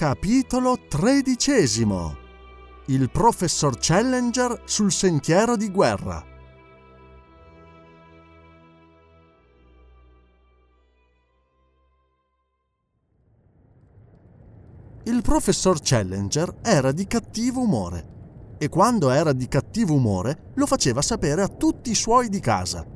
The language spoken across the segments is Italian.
Capitolo tredicesimo. Il professor Challenger sul sentiero di guerra. Il professor Challenger era di cattivo umore e quando era di cattivo umore lo faceva sapere a tutti i suoi di casa.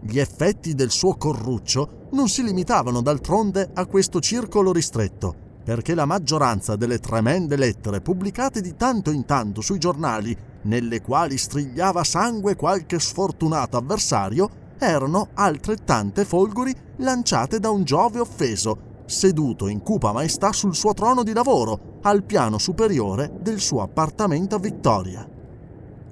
Gli effetti del suo corruccio non si limitavano d'altronde a questo circolo ristretto perché la maggioranza delle tremende lettere pubblicate di tanto in tanto sui giornali, nelle quali strigliava sangue qualche sfortunato avversario, erano altrettante folgori lanciate da un Giove offeso, seduto in cupa maestà sul suo trono di lavoro, al piano superiore del suo appartamento a Vittoria.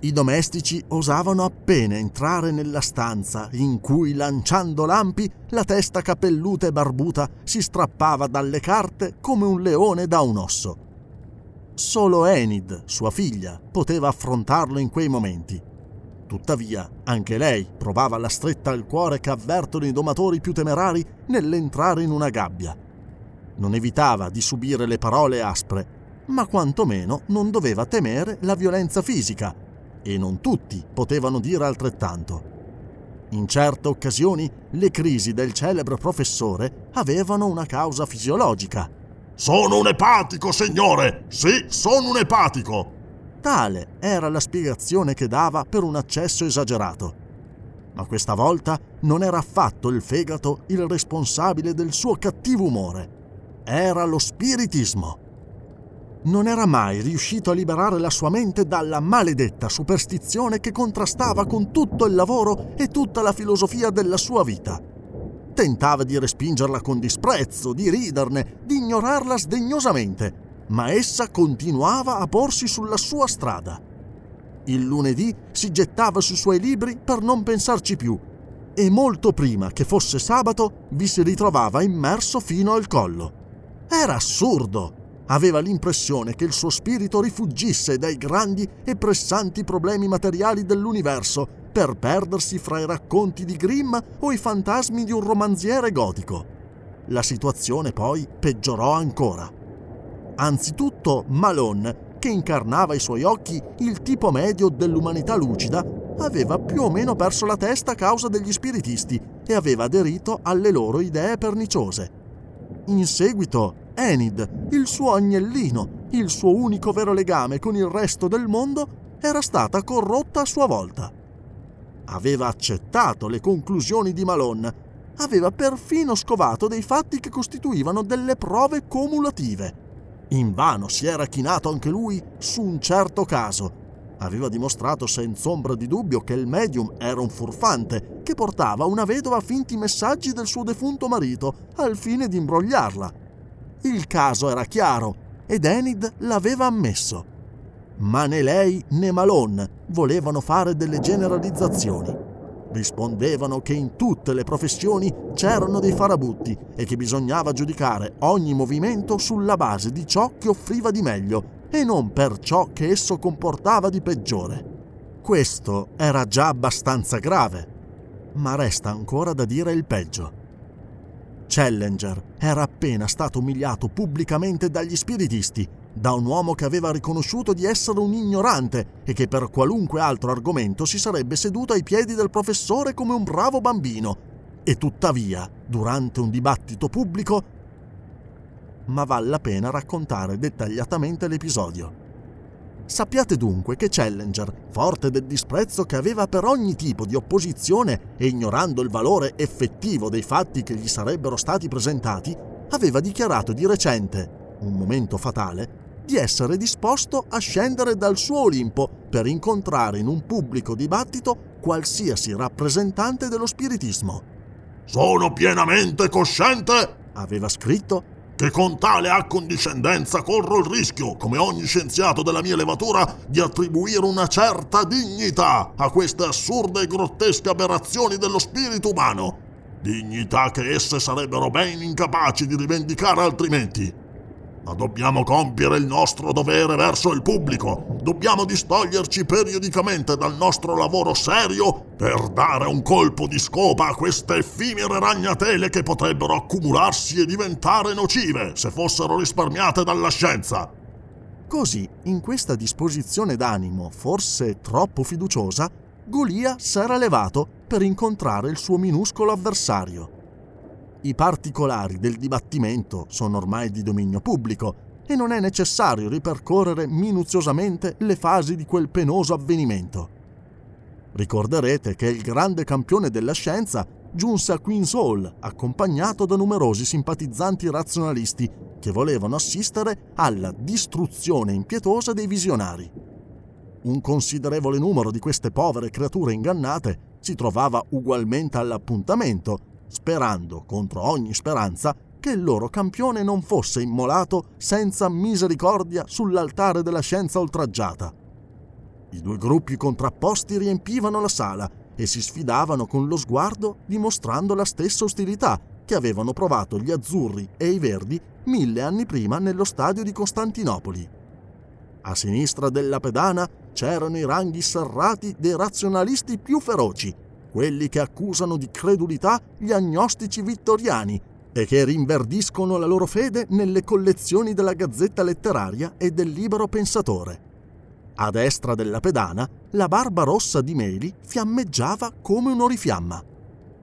I domestici osavano appena entrare nella stanza in cui, lanciando lampi, la testa capelluta e barbuta si strappava dalle carte come un leone da un osso. Solo Enid, sua figlia, poteva affrontarlo in quei momenti. Tuttavia, anche lei provava la stretta al cuore che avvertono i domatori più temerari nell'entrare in una gabbia. Non evitava di subire le parole aspre, ma quantomeno non doveva temere la violenza fisica, e non tutti potevano dire altrettanto. In certe occasioni le crisi del celebre professore avevano una causa fisiologica. Sono un epatico, signore! Sì, sono un epatico! Tale era la spiegazione che dava per un accesso esagerato. Ma questa volta non era affatto il fegato il responsabile del suo cattivo umore. Era lo spiritismo non era mai riuscito a liberare la sua mente dalla maledetta superstizione che contrastava con tutto il lavoro e tutta la filosofia della sua vita. Tentava di respingerla con disprezzo, di riderne, di ignorarla sdegnosamente, ma essa continuava a porsi sulla sua strada. Il lunedì si gettava sui suoi libri per non pensarci più e molto prima che fosse sabato vi si ritrovava immerso fino al collo. Era assurdo! Aveva l'impressione che il suo spirito rifuggisse dai grandi e pressanti problemi materiali dell'universo per perdersi fra i racconti di Grimm o i fantasmi di un romanziere gotico. La situazione poi peggiorò ancora. Anzitutto Malone, che incarnava ai suoi occhi il tipo medio dell'umanità lucida, aveva più o meno perso la testa a causa degli spiritisti e aveva aderito alle loro idee perniciose. In seguito Enid, il suo agnellino, il suo unico vero legame con il resto del mondo, era stata corrotta a sua volta. Aveva accettato le conclusioni di Malone, aveva perfino scovato dei fatti che costituivano delle prove cumulative. Invano si era chinato anche lui su un certo caso. Aveva dimostrato senza ombra di dubbio che il medium era un furfante che portava una vedova finti messaggi del suo defunto marito al fine di imbrogliarla. Il caso era chiaro ed Enid l'aveva ammesso. Ma né lei né Malone volevano fare delle generalizzazioni. Rispondevano che in tutte le professioni c'erano dei farabutti e che bisognava giudicare ogni movimento sulla base di ciò che offriva di meglio e non per ciò che esso comportava di peggiore. Questo era già abbastanza grave, ma resta ancora da dire il peggio. Challenger era appena stato umiliato pubblicamente dagli spiritisti da un uomo che aveva riconosciuto di essere un ignorante e che per qualunque altro argomento si sarebbe seduto ai piedi del professore come un bravo bambino. E tuttavia, durante un dibattito pubblico, ma vale la pena raccontare dettagliatamente l'episodio. Sappiate dunque che Challenger, forte del disprezzo che aveva per ogni tipo di opposizione e ignorando il valore effettivo dei fatti che gli sarebbero stati presentati, aveva dichiarato di recente, un momento fatale, di essere disposto a scendere dal suo Olimpo per incontrare in un pubblico dibattito qualsiasi rappresentante dello spiritismo. Sono pienamente cosciente, aveva scritto, che con tale accondiscendenza corro il rischio, come ogni scienziato della mia levatura, di attribuire una certa dignità a queste assurde e grottesche aberrazioni dello spirito umano. Dignità che esse sarebbero ben incapaci di rivendicare altrimenti ma dobbiamo compiere il nostro dovere verso il pubblico. Dobbiamo distoglierci periodicamente dal nostro lavoro serio per dare un colpo di scopa a queste effimere ragnatele che potrebbero accumularsi e diventare nocive se fossero risparmiate dalla scienza. Così, in questa disposizione d'animo, forse troppo fiduciosa, Golia s'era levato per incontrare il suo minuscolo avversario. I particolari del dibattimento sono ormai di dominio pubblico e non è necessario ripercorrere minuziosamente le fasi di quel penoso avvenimento. Ricorderete che il grande campione della scienza giunse a Queen's Hall accompagnato da numerosi simpatizzanti razionalisti che volevano assistere alla distruzione impietosa dei visionari. Un considerevole numero di queste povere creature ingannate si trovava ugualmente all'appuntamento sperando contro ogni speranza che il loro campione non fosse immolato senza misericordia sull'altare della scienza oltraggiata. I due gruppi contrapposti riempivano la sala e si sfidavano con lo sguardo dimostrando la stessa ostilità che avevano provato gli azzurri e i verdi mille anni prima nello stadio di Costantinopoli. A sinistra della pedana c'erano i ranghi serrati dei razionalisti più feroci quelli che accusano di credulità gli agnostici vittoriani e che rinverdiscono la loro fede nelle collezioni della Gazzetta Letteraria e del Libero Pensatore. A destra della pedana, la barba rossa di Meli fiammeggiava come un'orifiamma.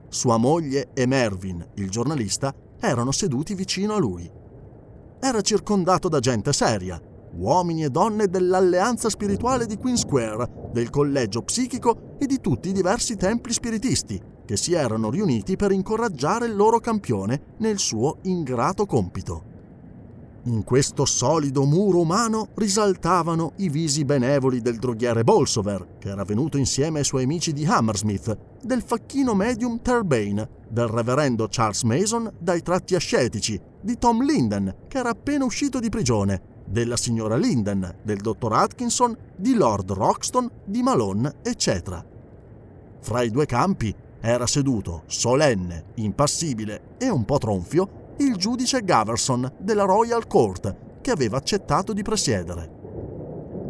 Sua moglie e Mervyn, il giornalista, erano seduti vicino a lui. Era circondato da gente seria, uomini e donne dell'alleanza spirituale di Queen Square, del collegio psichico e di tutti i diversi templi spiritisti, che si erano riuniti per incoraggiare il loro campione nel suo ingrato compito. In questo solido muro umano risaltavano i visi benevoli del droghiere Bolsover, che era venuto insieme ai suoi amici di Hammersmith, del facchino medium Terbane, del reverendo Charles Mason dai tratti ascetici, di Tom Linden, che era appena uscito di prigione, della signora Linden, del dottor Atkinson, di Lord Roxton, di Malone, eccetera. Fra i due campi era seduto, solenne, impassibile e un po' tronfio, il giudice Gaverson della Royal Court, che aveva accettato di presiedere.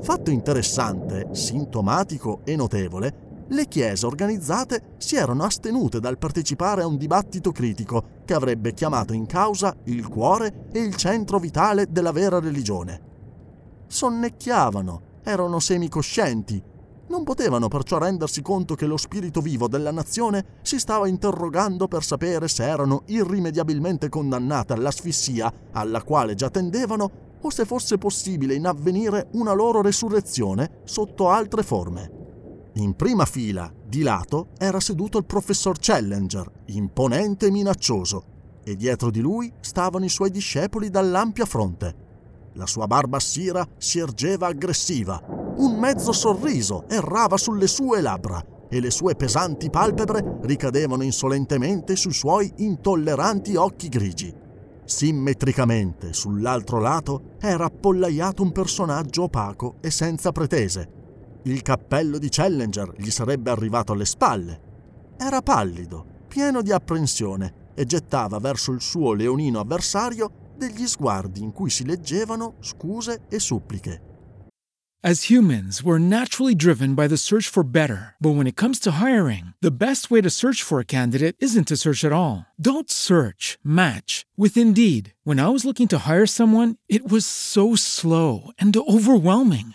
Fatto interessante, sintomatico e notevole, le chiese organizzate si erano astenute dal partecipare a un dibattito critico che avrebbe chiamato in causa il cuore e il centro vitale della vera religione. Sonnecchiavano, erano semicoscienti, non potevano perciò rendersi conto che lo spirito vivo della nazione si stava interrogando per sapere se erano irrimediabilmente condannate all'asfissia alla quale già tendevano o se fosse possibile in avvenire una loro resurrezione sotto altre forme. In prima fila, di lato, era seduto il professor Challenger, imponente e minaccioso, e dietro di lui stavano i suoi discepoli dall'ampia fronte. La sua barba sira si ergeva aggressiva, un mezzo sorriso errava sulle sue labbra e le sue pesanti palpebre ricadevano insolentemente sui suoi intolleranti occhi grigi. Simmetricamente, sull'altro lato, era appollaiato un personaggio opaco e senza pretese, il cappello di Challenger gli sarebbe arrivato alle spalle. Era pallido, pieno di apprensione e gettava verso il suo leonino avversario degli sguardi in cui si leggevano scuse e suppliche. As humans, we're naturally driven by the search for better. But when it comes to hiring, the best way to search for a candidate isn't to search at all. Don't search, match with Indeed. When I was looking to hire someone, it was so slow and overwhelming.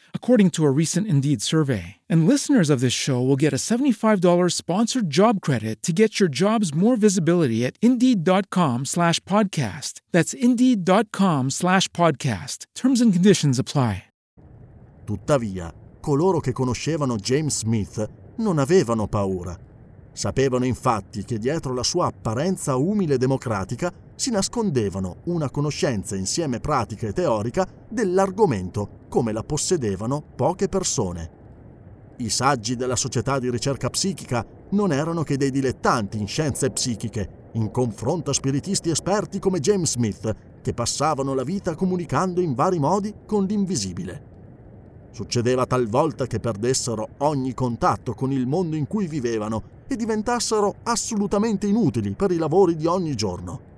according to a recent Indeed survey. And listeners of this show will get a $75 sponsored job credit to get your jobs more visibility at Indeed.com slash podcast. That's Indeed.com slash podcast. Terms and conditions apply. Tuttavia, coloro che conoscevano James Smith non avevano paura. Sapevano infatti che dietro la sua apparenza umile democratica si nascondevano una conoscenza insieme pratica e teorica dell'argomento come la possedevano poche persone. I saggi della società di ricerca psichica non erano che dei dilettanti in scienze psichiche, in confronto a spiritisti esperti come James Smith, che passavano la vita comunicando in vari modi con l'invisibile. Succedeva talvolta che perdessero ogni contatto con il mondo in cui vivevano e diventassero assolutamente inutili per i lavori di ogni giorno.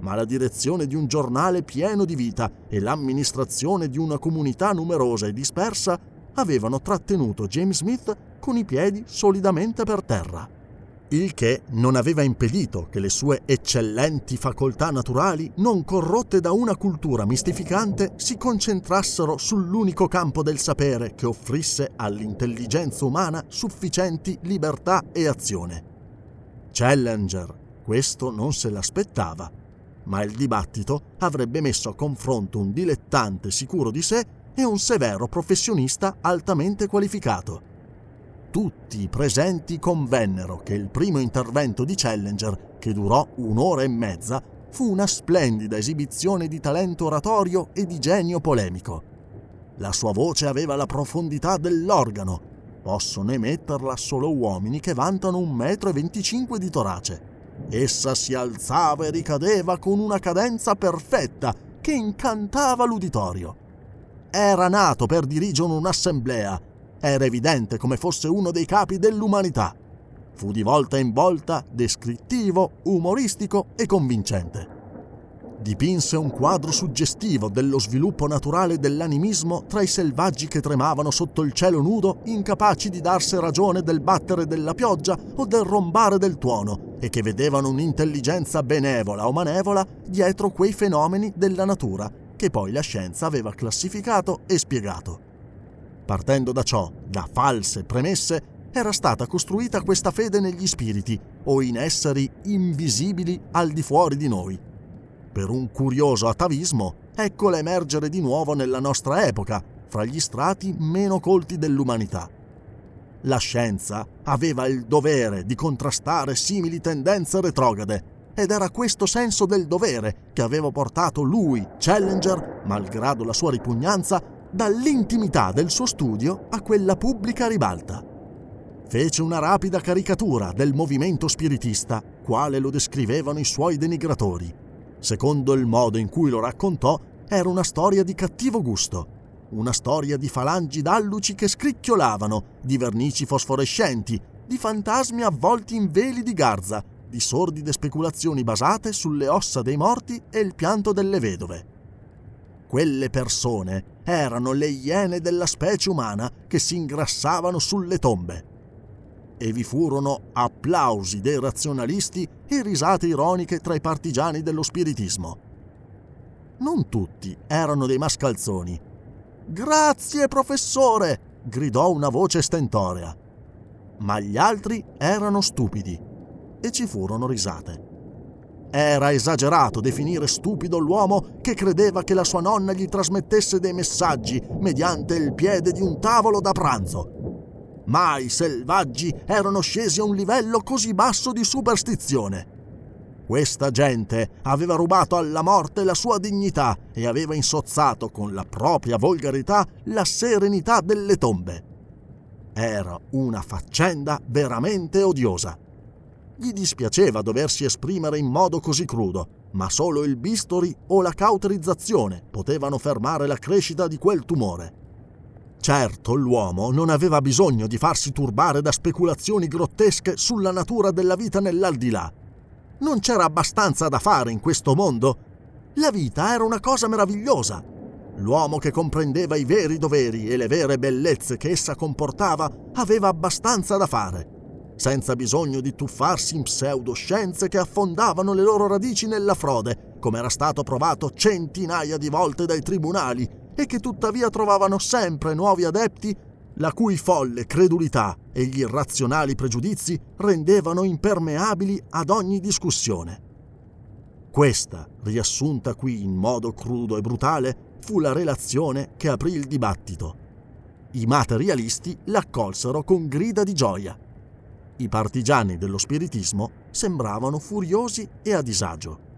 Ma la direzione di un giornale pieno di vita e l'amministrazione di una comunità numerosa e dispersa avevano trattenuto James Smith con i piedi solidamente per terra il che non aveva impedito che le sue eccellenti facoltà naturali, non corrotte da una cultura mistificante, si concentrassero sull'unico campo del sapere che offrisse all'intelligenza umana sufficienti libertà e azione. Challenger questo non se l'aspettava, ma il dibattito avrebbe messo a confronto un dilettante sicuro di sé e un severo professionista altamente qualificato tutti i presenti convennero che il primo intervento di Challenger, che durò un'ora e mezza, fu una splendida esibizione di talento oratorio e di genio polemico. La sua voce aveva la profondità dell'organo. Possono emetterla solo uomini che vantano un metro e venticinque di torace. Essa si alzava e ricadeva con una cadenza perfetta che incantava l'uditorio. Era nato per dirigere un'assemblea era evidente come fosse uno dei capi dell'umanità. Fu di volta in volta descrittivo, umoristico e convincente. Dipinse un quadro suggestivo dello sviluppo naturale dell'animismo tra i selvaggi che tremavano sotto il cielo nudo, incapaci di darsi ragione del battere della pioggia o del rombare del tuono, e che vedevano un'intelligenza benevola o manevola dietro quei fenomeni della natura che poi la scienza aveva classificato e spiegato. Partendo da ciò, da false premesse, era stata costruita questa fede negli spiriti o in esseri invisibili al di fuori di noi. Per un curioso atavismo, eccola emergere di nuovo nella nostra epoca, fra gli strati meno colti dell'umanità. La scienza aveva il dovere di contrastare simili tendenze retrograde ed era questo senso del dovere che aveva portato lui, Challenger, malgrado la sua ripugnanza, dall'intimità del suo studio a quella pubblica ribalta. Fece una rapida caricatura del movimento spiritista, quale lo descrivevano i suoi denigratori. Secondo il modo in cui lo raccontò, era una storia di cattivo gusto, una storia di falangi d'alluci che scricchiolavano, di vernici fosforescenti, di fantasmi avvolti in veli di garza, di sordide speculazioni basate sulle ossa dei morti e il pianto delle vedove. Quelle persone erano le iene della specie umana che si ingrassavano sulle tombe. E vi furono applausi dei razionalisti e risate ironiche tra i partigiani dello spiritismo. Non tutti erano dei mascalzoni. Grazie, professore! gridò una voce stentorea. Ma gli altri erano stupidi e ci furono risate. Era esagerato definire stupido l'uomo che credeva che la sua nonna gli trasmettesse dei messaggi mediante il piede di un tavolo da pranzo. Mai selvaggi erano scesi a un livello così basso di superstizione. Questa gente aveva rubato alla morte la sua dignità e aveva insozzato con la propria volgarità la serenità delle tombe. Era una faccenda veramente odiosa. Gli dispiaceva doversi esprimere in modo così crudo, ma solo il bisturi o la cauterizzazione potevano fermare la crescita di quel tumore. Certo, l'uomo non aveva bisogno di farsi turbare da speculazioni grottesche sulla natura della vita nell'aldilà non c'era abbastanza da fare in questo mondo? La vita era una cosa meravigliosa. L'uomo che comprendeva i veri doveri e le vere bellezze che essa comportava aveva abbastanza da fare, senza bisogno di tuffarsi in pseudoscienze che affondavano le loro radici nella frode, come era stato provato centinaia di volte dai tribunali, e che tuttavia trovavano sempre nuovi adepti la cui folle credulità e gli irrazionali pregiudizi rendevano impermeabili ad ogni discussione. Questa, riassunta qui in modo crudo e brutale, fu la relazione che aprì il dibattito. I materialisti l'accolsero con grida di gioia. I partigiani dello spiritismo sembravano furiosi e a disagio.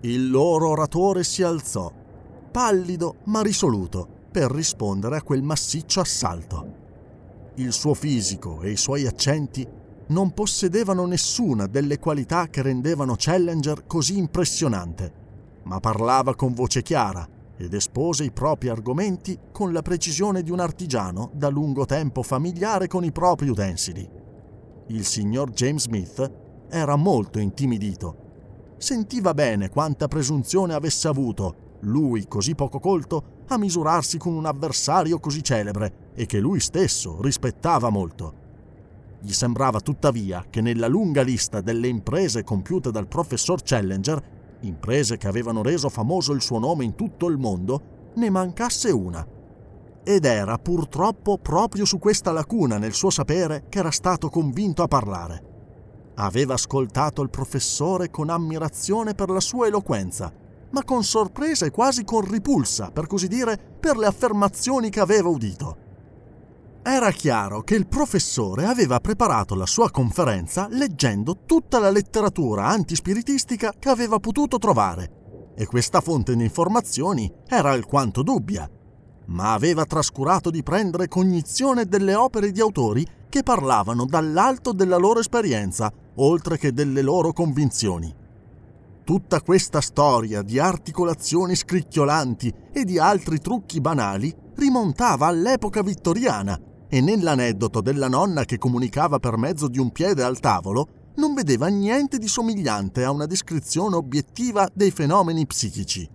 Il loro oratore si alzò, pallido ma risoluto, per rispondere a quel massiccio assalto. Il suo fisico e i suoi accenti non possedevano nessuna delle qualità che rendevano Challenger così impressionante, ma parlava con voce chiara ed espose i propri argomenti con la precisione di un artigiano da lungo tempo familiare con i propri utensili. Il signor James Smith era molto intimidito. Sentiva bene quanta presunzione avesse avuto lui così poco colto, a misurarsi con un avversario così celebre e che lui stesso rispettava molto. Gli sembrava tuttavia che nella lunga lista delle imprese compiute dal professor Challenger, imprese che avevano reso famoso il suo nome in tutto il mondo, ne mancasse una. Ed era purtroppo proprio su questa lacuna nel suo sapere che era stato convinto a parlare. Aveva ascoltato il professore con ammirazione per la sua eloquenza ma con sorpresa e quasi con ripulsa, per così dire, per le affermazioni che aveva udito. Era chiaro che il professore aveva preparato la sua conferenza leggendo tutta la letteratura antispiritistica che aveva potuto trovare, e questa fonte di informazioni era alquanto dubbia, ma aveva trascurato di prendere cognizione delle opere di autori che parlavano dall'alto della loro esperienza, oltre che delle loro convinzioni. Tutta questa storia di articolazioni scricchiolanti e di altri trucchi banali rimontava all'epoca vittoriana e nell'aneddoto della nonna che comunicava per mezzo di un piede al tavolo non vedeva niente di somigliante a una descrizione obiettiva dei fenomeni psichici.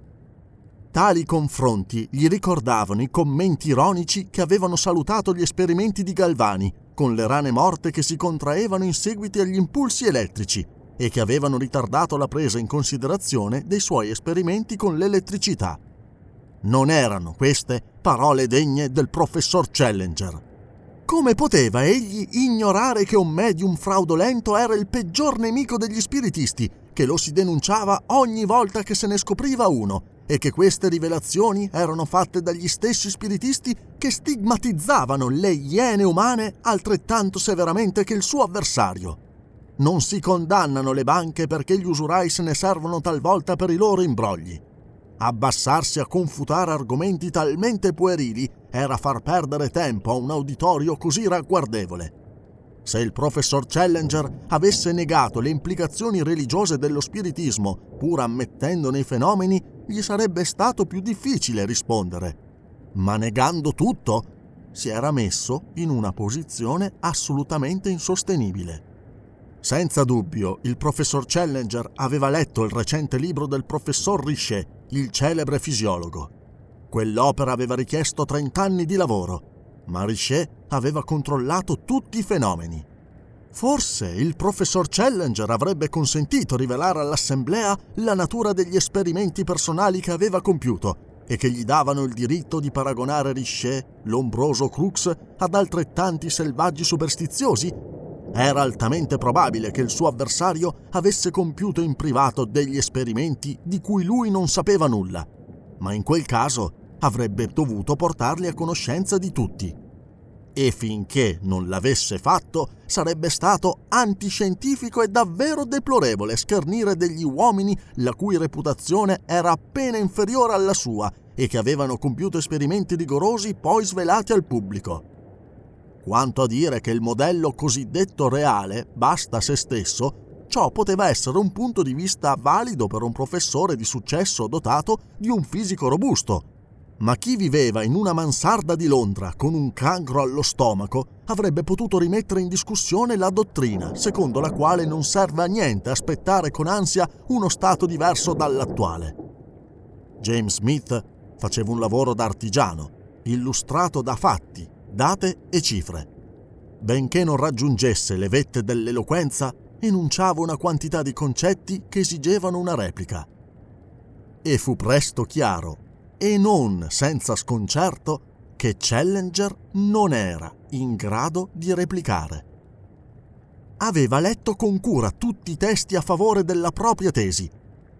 Tali confronti gli ricordavano i commenti ironici che avevano salutato gli esperimenti di Galvani, con le rane morte che si contraevano in seguito agli impulsi elettrici e che avevano ritardato la presa in considerazione dei suoi esperimenti con l'elettricità. Non erano queste parole degne del professor Challenger. Come poteva egli ignorare che un medium fraudolento era il peggior nemico degli spiritisti, che lo si denunciava ogni volta che se ne scopriva uno, e che queste rivelazioni erano fatte dagli stessi spiritisti che stigmatizzavano le iene umane altrettanto severamente che il suo avversario? Non si condannano le banche perché gli usurai se ne servono talvolta per i loro imbrogli. Abbassarsi a confutare argomenti talmente puerili era far perdere tempo a un uditorio così ragguardevole. Se il professor Challenger avesse negato le implicazioni religiose dello spiritismo, pur ammettendone i fenomeni, gli sarebbe stato più difficile rispondere. Ma negando tutto, si era messo in una posizione assolutamente insostenibile. Senza dubbio, il professor Challenger aveva letto il recente libro del professor Richet, il celebre fisiologo. Quell'opera aveva richiesto 30 anni di lavoro, ma Richet aveva controllato tutti i fenomeni. Forse il professor Challenger avrebbe consentito rivelare all'assemblea la natura degli esperimenti personali che aveva compiuto e che gli davano il diritto di paragonare Richet, l'ombroso Crux, ad altrettanti selvaggi superstiziosi era altamente probabile che il suo avversario avesse compiuto in privato degli esperimenti di cui lui non sapeva nulla, ma in quel caso avrebbe dovuto portarli a conoscenza di tutti. e finché non l'avesse fatto sarebbe stato antiscientifico e davvero deplorevole schernire degli uomini la cui reputazione era appena inferiore alla sua e che avevano compiuto esperimenti rigorosi poi svelati al pubblico. Quanto a dire che il modello cosiddetto reale basta se stesso, ciò poteva essere un punto di vista valido per un professore di successo dotato di un fisico robusto, ma chi viveva in una mansarda di Londra con un cancro allo stomaco avrebbe potuto rimettere in discussione la dottrina, secondo la quale non serve a niente aspettare con ansia uno stato diverso dall'attuale. James Smith faceva un lavoro da artigiano, illustrato da fatti, date e cifre. Benché non raggiungesse le vette dell'eloquenza, enunciava una quantità di concetti che esigevano una replica. E fu presto chiaro e non senza sconcerto che Challenger non era in grado di replicare. Aveva letto con cura tutti i testi a favore della propria tesi,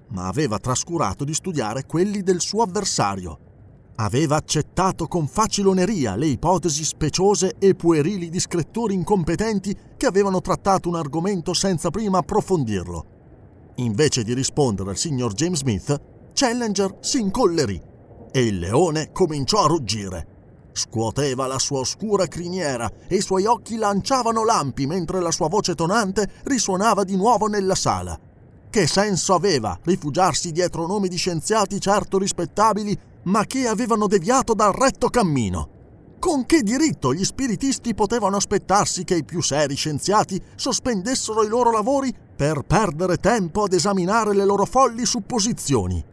ma aveva trascurato di studiare quelli del suo avversario. Aveva accettato con faciloneria le ipotesi speciose e puerili di scrittori incompetenti che avevano trattato un argomento senza prima approfondirlo. Invece di rispondere al signor James Smith, Challenger si incollerì e il leone cominciò a ruggire. Scuoteva la sua oscura criniera e i suoi occhi lanciavano lampi mentre la sua voce tonante risuonava di nuovo nella sala. Che senso aveva rifugiarsi dietro nomi di scienziati certo rispettabili, ma che avevano deviato dal retto cammino? Con che diritto gli spiritisti potevano aspettarsi che i più seri scienziati sospendessero i loro lavori per perdere tempo ad esaminare le loro folli supposizioni?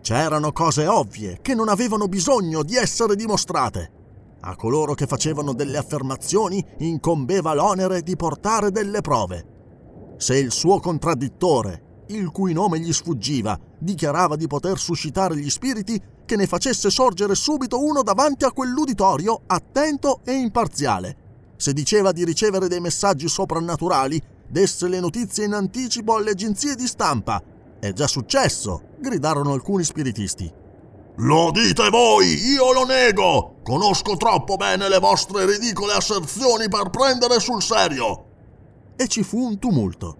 C'erano cose ovvie che non avevano bisogno di essere dimostrate. A coloro che facevano delle affermazioni incombeva l'onere di portare delle prove. Se il suo contraddittore, il cui nome gli sfuggiva, dichiarava di poter suscitare gli spiriti, che ne facesse sorgere subito uno davanti a quell'uditorio attento e imparziale. Se diceva di ricevere dei messaggi soprannaturali, desse le notizie in anticipo alle agenzie di stampa è già successo, gridarono alcuni spiritisti. Lo dite voi, io lo nego! Conosco troppo bene le vostre ridicole asserzioni per prendere sul serio! E ci fu un tumulto.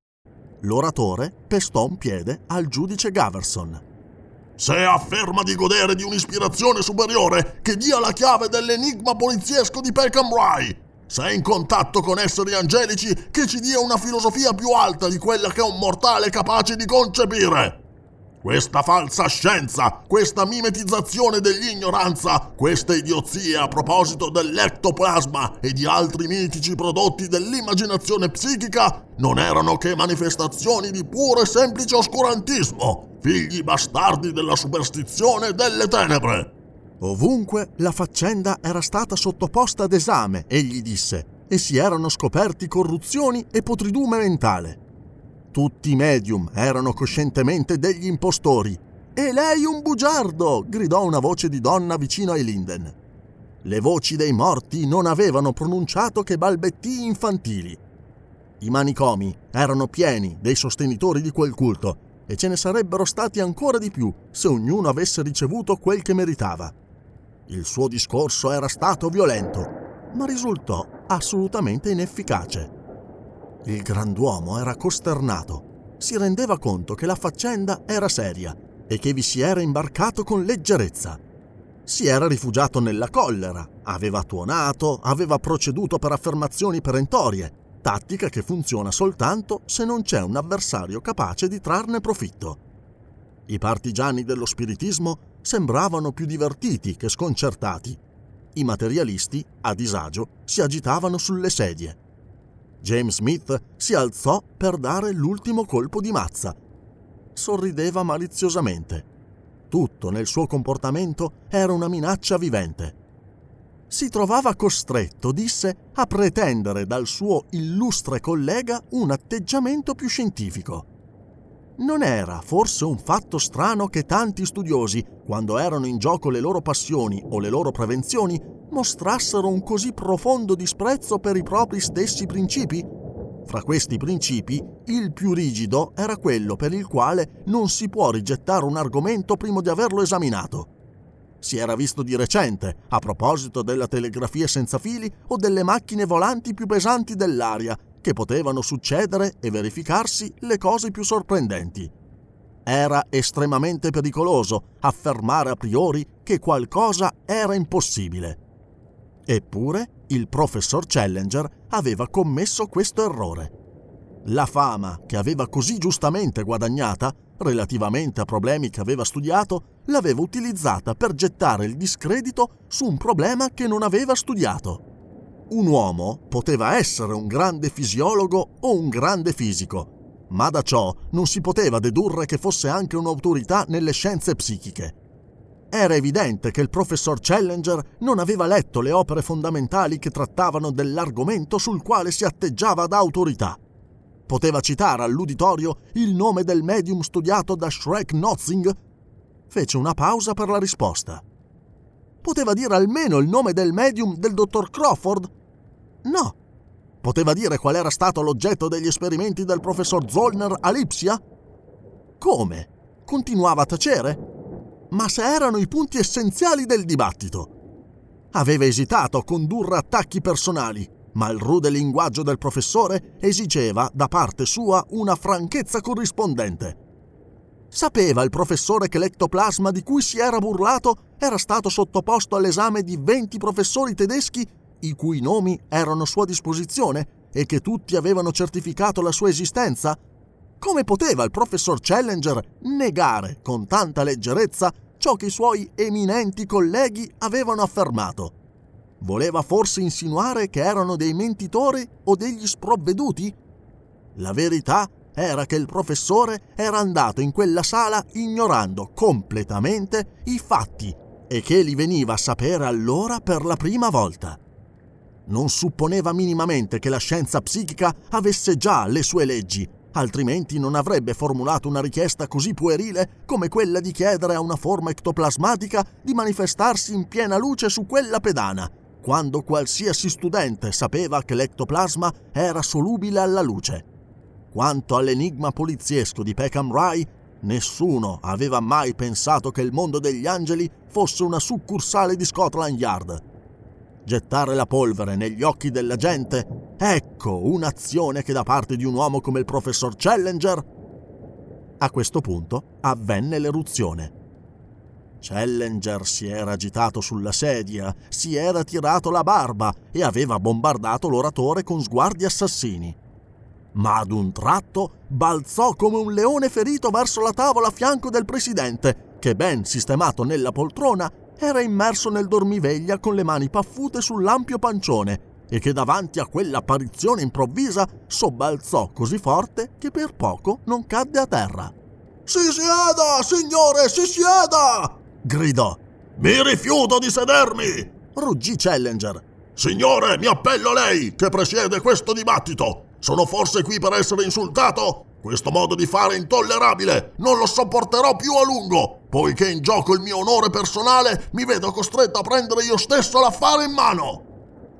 L'oratore pestò un piede al giudice Gaverson. Se afferma di godere di un'ispirazione superiore, che dia la chiave dell'enigma poliziesco di Peckham Rye. Se è in contatto con esseri angelici, che ci dia una filosofia più alta di quella che un mortale è capace di concepire. Questa falsa scienza, questa mimetizzazione dell'ignoranza, queste idiozie a proposito dell'ectoplasma e di altri mitici prodotti dell'immaginazione psichica non erano che manifestazioni di puro e semplice oscurantismo, figli bastardi della superstizione e delle tenebre. Ovunque la faccenda era stata sottoposta ad esame, egli disse, e si erano scoperti corruzioni e potridume mentale. Tutti i medium erano coscientemente degli impostori. E lei un bugiardo! gridò una voce di donna vicino ai Linden. Le voci dei morti non avevano pronunciato che balbettii infantili. I manicomi erano pieni dei sostenitori di quel culto e ce ne sarebbero stati ancora di più se ognuno avesse ricevuto quel che meritava. Il suo discorso era stato violento, ma risultò assolutamente inefficace. Il grand'uomo era costernato. Si rendeva conto che la faccenda era seria e che vi si era imbarcato con leggerezza. si era rifugiato nella collera, aveva tuonato, aveva proceduto per affermazioni perentorie, tattica che funziona soltanto se non c'è un avversario capace di trarne profitto. I partigiani dello spiritismo sembravano più divertiti che sconcertati. I materialisti, a disagio, si agitavano sulle sedie. James Smith si alzò per dare l'ultimo colpo di mazza. Sorrideva maliziosamente. Tutto nel suo comportamento era una minaccia vivente. Si trovava costretto, disse, a pretendere dal suo illustre collega un atteggiamento più scientifico. Non era forse un fatto strano che tanti studiosi, quando erano in gioco le loro passioni o le loro prevenzioni, mostrassero un così profondo disprezzo per i propri stessi principi? Fra questi principi, il più rigido era quello per il quale non si può rigettare un argomento prima di averlo esaminato. Si era visto di recente, a proposito della telegrafia senza fili o delle macchine volanti più pesanti dell'aria, che potevano succedere e verificarsi le cose più sorprendenti. Era estremamente pericoloso affermare a priori che qualcosa era impossibile. Eppure il professor Challenger aveva commesso questo errore. La fama che aveva così giustamente guadagnata, relativamente a problemi che aveva studiato, l'aveva utilizzata per gettare il discredito su un problema che non aveva studiato un uomo poteva essere un grande fisiologo o un grande fisico, ma da ciò non si poteva dedurre che fosse anche un'autorità nelle scienze psichiche. Era evidente che il professor Challenger non aveva letto le opere fondamentali che trattavano dell'argomento sul quale si atteggiava da autorità. Poteva citare all'uditorio il nome del medium studiato da Shrek Notzing? Fece una pausa per la risposta. Poteva dire almeno il nome del medium del dottor Crawford? No. Poteva dire qual era stato l'oggetto degli esperimenti del professor Zollner a Lipsia? Come? Continuava a tacere? Ma se erano i punti essenziali del dibattito. Aveva esitato a condurre attacchi personali, ma il rude linguaggio del professore esigeva da parte sua una franchezza corrispondente. Sapeva il professore che l'ectoplasma di cui si era burlato era stato sottoposto all'esame di 20 professori tedeschi i cui nomi erano a sua disposizione e che tutti avevano certificato la sua esistenza? Come poteva il professor Challenger negare con tanta leggerezza ciò che i suoi eminenti colleghi avevano affermato? Voleva forse insinuare che erano dei mentitori o degli sprovveduti? La verità era che il professore era andato in quella sala ignorando completamente i fatti e che li veniva a sapere allora per la prima volta non supponeva minimamente che la scienza psichica avesse già le sue leggi, altrimenti non avrebbe formulato una richiesta così puerile come quella di chiedere a una forma ectoplasmatica di manifestarsi in piena luce su quella pedana, quando qualsiasi studente sapeva che l'ectoplasma era solubile alla luce. Quanto all'enigma poliziesco di Peckham Rye, nessuno aveva mai pensato che il mondo degli angeli fosse una succursale di Scotland Yard gettare la polvere negli occhi della gente, ecco un'azione che da parte di un uomo come il professor Challenger. A questo punto avvenne l'eruzione. Challenger si era agitato sulla sedia, si era tirato la barba e aveva bombardato l'oratore con sguardi assassini. Ma ad un tratto balzò come un leone ferito verso la tavola a fianco del presidente, che ben sistemato nella poltrona era immerso nel dormiveglia con le mani paffute sull'ampio pancione e che davanti a quell'apparizione improvvisa sobbalzò così forte che per poco non cadde a terra. Si sieda, signore, si sieda! gridò. Mi rifiuto di sedermi! ruggì Challenger. Signore, mi appello a lei, che presiede questo dibattito. Sono forse qui per essere insultato? Questo modo di fare è intollerabile, non lo sopporterò più a lungo. Poiché in gioco il mio onore personale, mi vedo costretto a prendere io stesso l'affare in mano.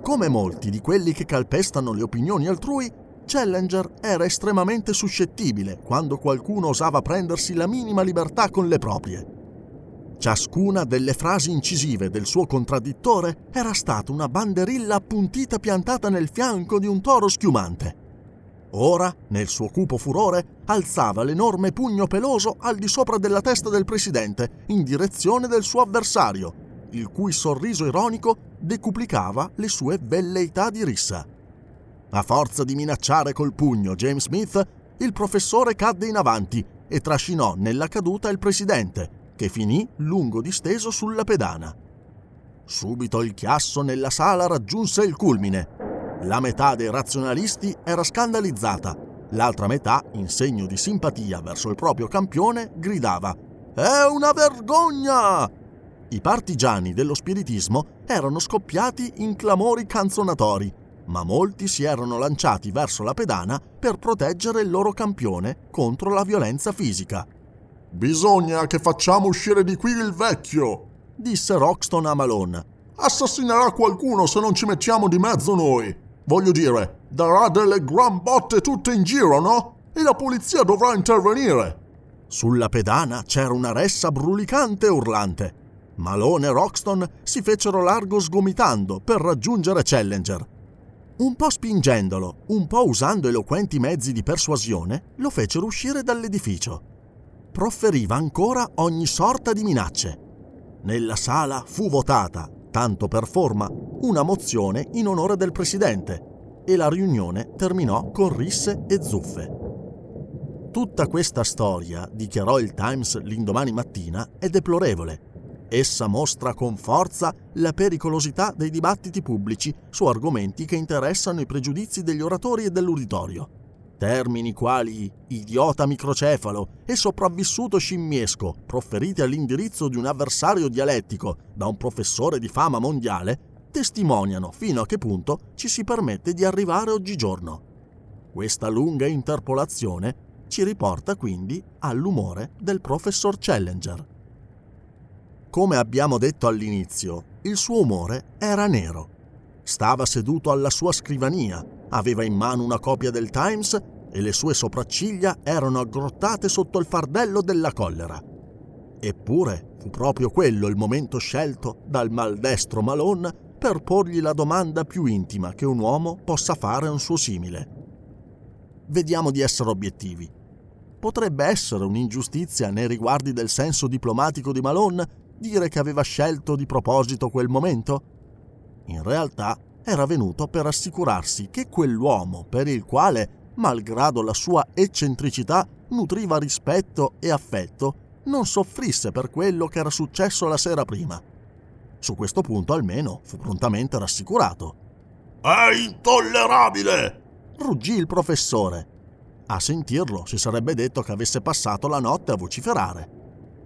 Come molti di quelli che calpestano le opinioni altrui, Challenger era estremamente suscettibile quando qualcuno osava prendersi la minima libertà con le proprie. Ciascuna delle frasi incisive del suo contraddittore era stata una banderilla appuntita piantata nel fianco di un toro schiumante. Ora, nel suo cupo furore, alzava l'enorme pugno peloso al di sopra della testa del presidente, in direzione del suo avversario, il cui sorriso ironico decuplicava le sue velleità di rissa. A forza di minacciare col pugno James Smith, il professore cadde in avanti e trascinò nella caduta il presidente, che finì lungo disteso sulla pedana. Subito il chiasso nella sala raggiunse il culmine. La metà dei razionalisti era scandalizzata, l'altra metà, in segno di simpatia verso il proprio campione, gridava È una vergogna! I partigiani dello spiritismo erano scoppiati in clamori canzonatori ma molti si erano lanciati verso la pedana per proteggere il loro campione contro la violenza fisica. Bisogna che facciamo uscire di qui il vecchio, disse Roxton a Malone. Assassinerà qualcuno se non ci mettiamo di mezzo noi. Voglio dire, darà delle gran botte tutte in giro, no? E la polizia dovrà intervenire. Sulla pedana c'era una ressa brulicante e urlante. Malone e Roxton si fecero largo sgomitando per raggiungere Challenger un po' spingendolo, un po' usando eloquenti mezzi di persuasione, lo fecero uscire dall'edificio. Profferiva ancora ogni sorta di minacce. Nella sala fu votata, tanto per forma, una mozione in onore del presidente e la riunione terminò con risse e zuffe. Tutta questa storia, dichiarò il Times l'indomani mattina, è deplorevole Essa mostra con forza la pericolosità dei dibattiti pubblici su argomenti che interessano i pregiudizi degli oratori e dell'uditorio. Termini quali idiota microcefalo e sopravvissuto scimmiesco, profferiti all'indirizzo di un avversario dialettico da un professore di fama mondiale, testimoniano fino a che punto ci si permette di arrivare oggigiorno. Questa lunga interpolazione ci riporta quindi all'umore del professor Challenger. Come abbiamo detto all'inizio, il suo umore era nero. Stava seduto alla sua scrivania, aveva in mano una copia del Times e le sue sopracciglia erano aggrottate sotto il fardello della collera. Eppure fu proprio quello il momento scelto dal maldestro Malone per porgli la domanda più intima che un uomo possa fare a un suo simile. Vediamo di essere obiettivi. Potrebbe essere un'ingiustizia nei riguardi del senso diplomatico di Malone dire che aveva scelto di proposito quel momento? In realtà era venuto per assicurarsi che quell'uomo per il quale, malgrado la sua eccentricità, nutriva rispetto e affetto, non soffrisse per quello che era successo la sera prima. Su questo punto almeno fu prontamente rassicurato. È intollerabile! ruggì il professore. A sentirlo si sarebbe detto che avesse passato la notte a vociferare.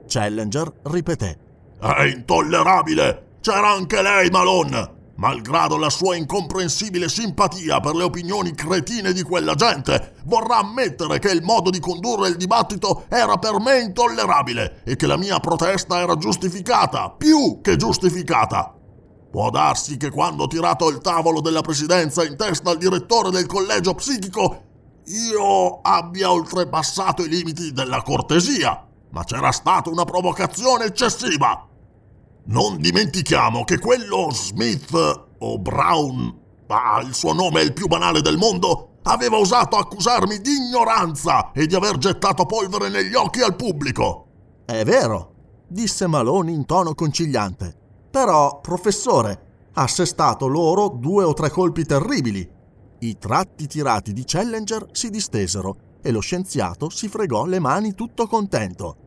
Challenger ripeté. È intollerabile! C'era anche lei, Malone! Malgrado la sua incomprensibile simpatia per le opinioni cretine di quella gente, vorrà ammettere che il modo di condurre il dibattito era per me intollerabile e che la mia protesta era giustificata, più che giustificata. Può darsi che quando ho tirato il tavolo della presidenza in testa al direttore del collegio psichico, io abbia oltrepassato i limiti della cortesia, ma c'era stata una provocazione eccessiva. Non dimentichiamo che quello Smith o Brown, ah, il suo nome è il più banale del mondo, aveva osato accusarmi di ignoranza e di aver gettato polvere negli occhi al pubblico. È vero, disse Malone in tono conciliante. Però, professore, ha assestato loro due o tre colpi terribili. I tratti tirati di Challenger si distesero e lo scienziato si fregò le mani tutto contento.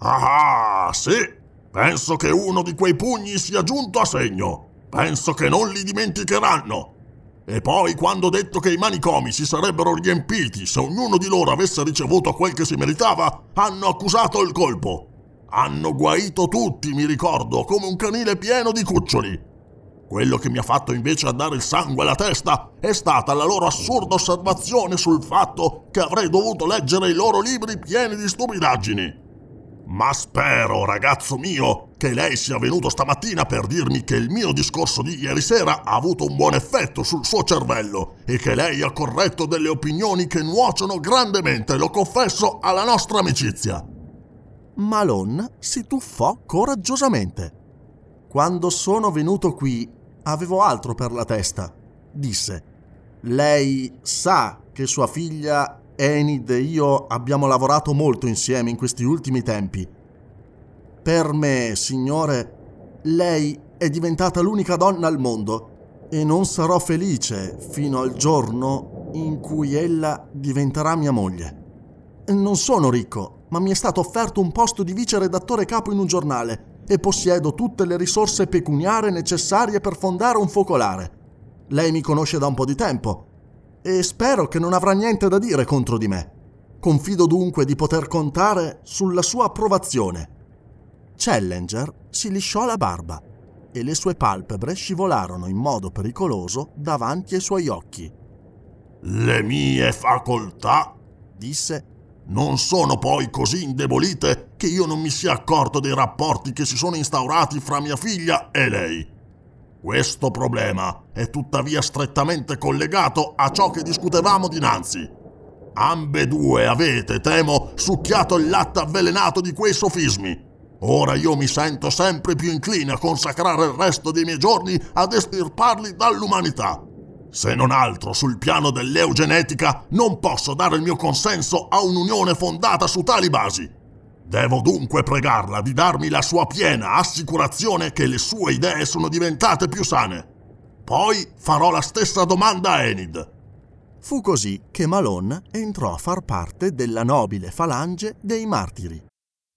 Ah, sì. Penso che uno di quei pugni sia giunto a segno. Penso che non li dimenticheranno. E poi, quando ho detto che i manicomi si sarebbero riempiti se ognuno di loro avesse ricevuto quel che si meritava, hanno accusato il colpo. Hanno guaito tutti, mi ricordo, come un canile pieno di cuccioli. Quello che mi ha fatto invece andare il sangue alla testa è stata la loro assurda osservazione sul fatto che avrei dovuto leggere i loro libri pieni di stupidaggini. Ma spero, ragazzo mio, che lei sia venuto stamattina per dirmi che il mio discorso di ieri sera ha avuto un buon effetto sul suo cervello e che lei ha corretto delle opinioni che nuociono grandemente, lo confesso, alla nostra amicizia. Malone si tuffò coraggiosamente. Quando sono venuto qui avevo altro per la testa, disse. Lei sa che sua figlia Enid e io abbiamo lavorato molto insieme in questi ultimi tempi. Per me, signore, Lei è diventata l'unica donna al mondo e non sarò felice fino al giorno in cui ella diventerà mia moglie. Non sono ricco, ma mi è stato offerto un posto di vice redattore capo in un giornale e possiedo tutte le risorse pecuniarie necessarie per fondare un focolare. Lei mi conosce da un po' di tempo e spero che non avrà niente da dire contro di me. Confido dunque di poter contare sulla sua approvazione. Challenger si lisciò la barba e le sue palpebre scivolarono in modo pericoloso davanti ai suoi occhi. Le mie facoltà, disse, non sono poi così indebolite che io non mi sia accorto dei rapporti che si sono instaurati fra mia figlia e lei. Questo problema è tuttavia strettamente collegato a ciò che discutevamo dinanzi. Ambedue avete, temo, succhiato il latte avvelenato di quei sofismi. Ora io mi sento sempre più incline a consacrare il resto dei miei giorni ad estirparli dall'umanità. Se non altro sul piano dell'eugenetica non posso dare il mio consenso a un'unione fondata su tali basi. Devo dunque pregarla di darmi la sua piena assicurazione che le sue idee sono diventate più sane. Poi farò la stessa domanda a Enid. Fu così che Malone entrò a far parte della nobile falange dei martiri.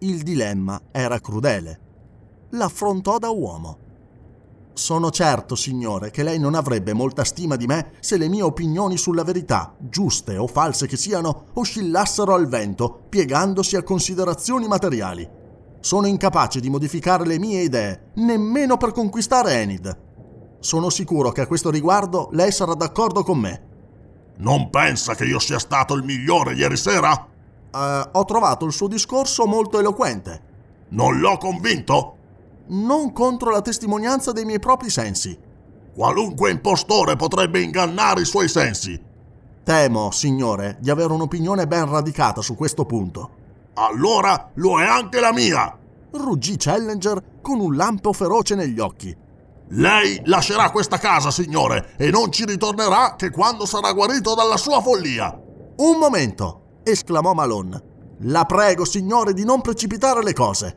Il dilemma era crudele. L'affrontò da uomo. Sono certo, signore, che lei non avrebbe molta stima di me se le mie opinioni sulla verità, giuste o false che siano, oscillassero al vento, piegandosi a considerazioni materiali. Sono incapace di modificare le mie idee, nemmeno per conquistare Enid. Sono sicuro che a questo riguardo lei sarà d'accordo con me. Non pensa che io sia stato il migliore ieri sera? Uh, ho trovato il suo discorso molto eloquente. Non l'ho convinto? Non contro la testimonianza dei miei propri sensi. Qualunque impostore potrebbe ingannare i suoi sensi. Temo, signore, di avere un'opinione ben radicata su questo punto. Allora lo è anche la mia! ruggì Challenger con un lampo feroce negli occhi. Lei lascerà questa casa, signore, e non ci ritornerà che quando sarà guarito dalla sua follia. Un momento, esclamò Malone. La prego, signore, di non precipitare le cose.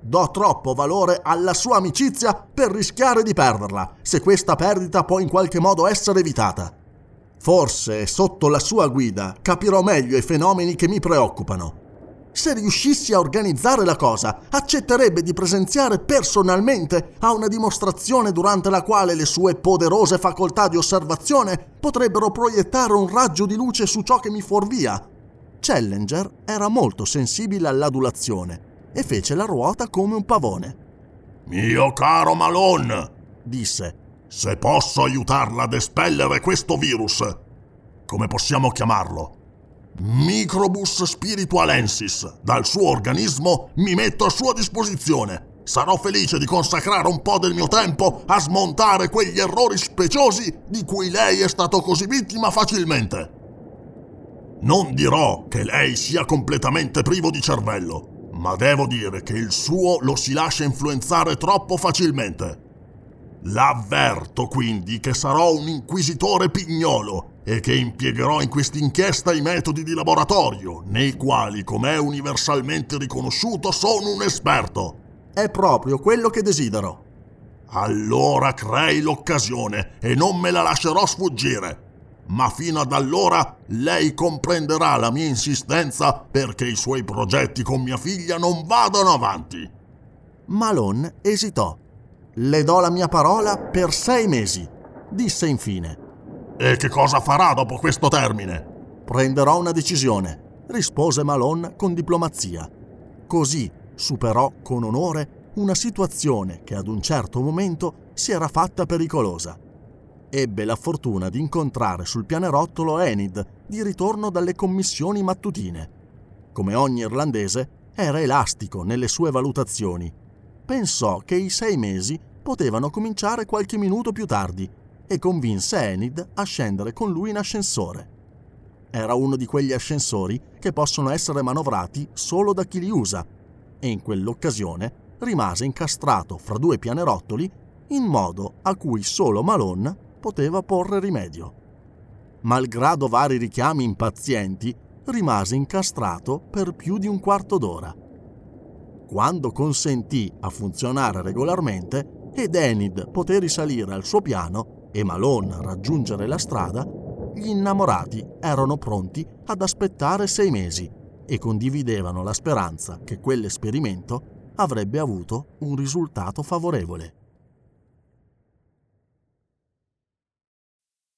Do troppo valore alla sua amicizia per rischiare di perderla, se questa perdita può in qualche modo essere evitata. Forse, sotto la sua guida, capirò meglio i fenomeni che mi preoccupano. Se riuscissi a organizzare la cosa, accetterebbe di presenziare personalmente a una dimostrazione durante la quale le sue poderose facoltà di osservazione potrebbero proiettare un raggio di luce su ciò che mi fuorvia, Challenger era molto sensibile all'adulazione e fece la ruota come un pavone. Mio caro Malone, disse, se posso aiutarla ad espellere questo virus, come possiamo chiamarlo? Microbus spiritualensis, dal suo organismo mi metto a sua disposizione. Sarò felice di consacrare un po' del mio tempo a smontare quegli errori speciosi di cui lei è stato così vittima facilmente. Non dirò che lei sia completamente privo di cervello, ma devo dire che il suo lo si lascia influenzare troppo facilmente. L'avverto quindi che sarò un inquisitore pignolo e che impiegherò in quest'inchiesta i metodi di laboratorio, nei quali, come è universalmente riconosciuto, sono un esperto. È proprio quello che desidero. Allora crei l'occasione e non me la lascerò sfuggire ma fino ad allora lei comprenderà la mia insistenza perché i suoi progetti con mia figlia non vadano avanti. Malone esitò. Le do la mia parola per sei mesi, disse infine. E che cosa farà dopo questo termine? Prenderò una decisione, rispose Malone con diplomazia. Così superò con onore una situazione che ad un certo momento si era fatta pericolosa. Ebbe la fortuna di incontrare sul pianerottolo Enid di ritorno dalle commissioni mattutine. Come ogni irlandese, era elastico nelle sue valutazioni. Pensò che i sei mesi potevano cominciare qualche minuto più tardi e convinse Enid a scendere con lui in ascensore. Era uno di quegli ascensori che possono essere manovrati solo da chi li usa e in quell'occasione rimase incastrato fra due pianerottoli in modo a cui solo Malone poteva porre rimedio. Malgrado vari richiami impazienti, rimase incastrato per più di un quarto d'ora. Quando consentì a funzionare regolarmente ed Enid poté risalire al suo piano e Malone raggiungere la strada, gli innamorati erano pronti ad aspettare sei mesi e condividevano la speranza che quell'esperimento avrebbe avuto un risultato favorevole.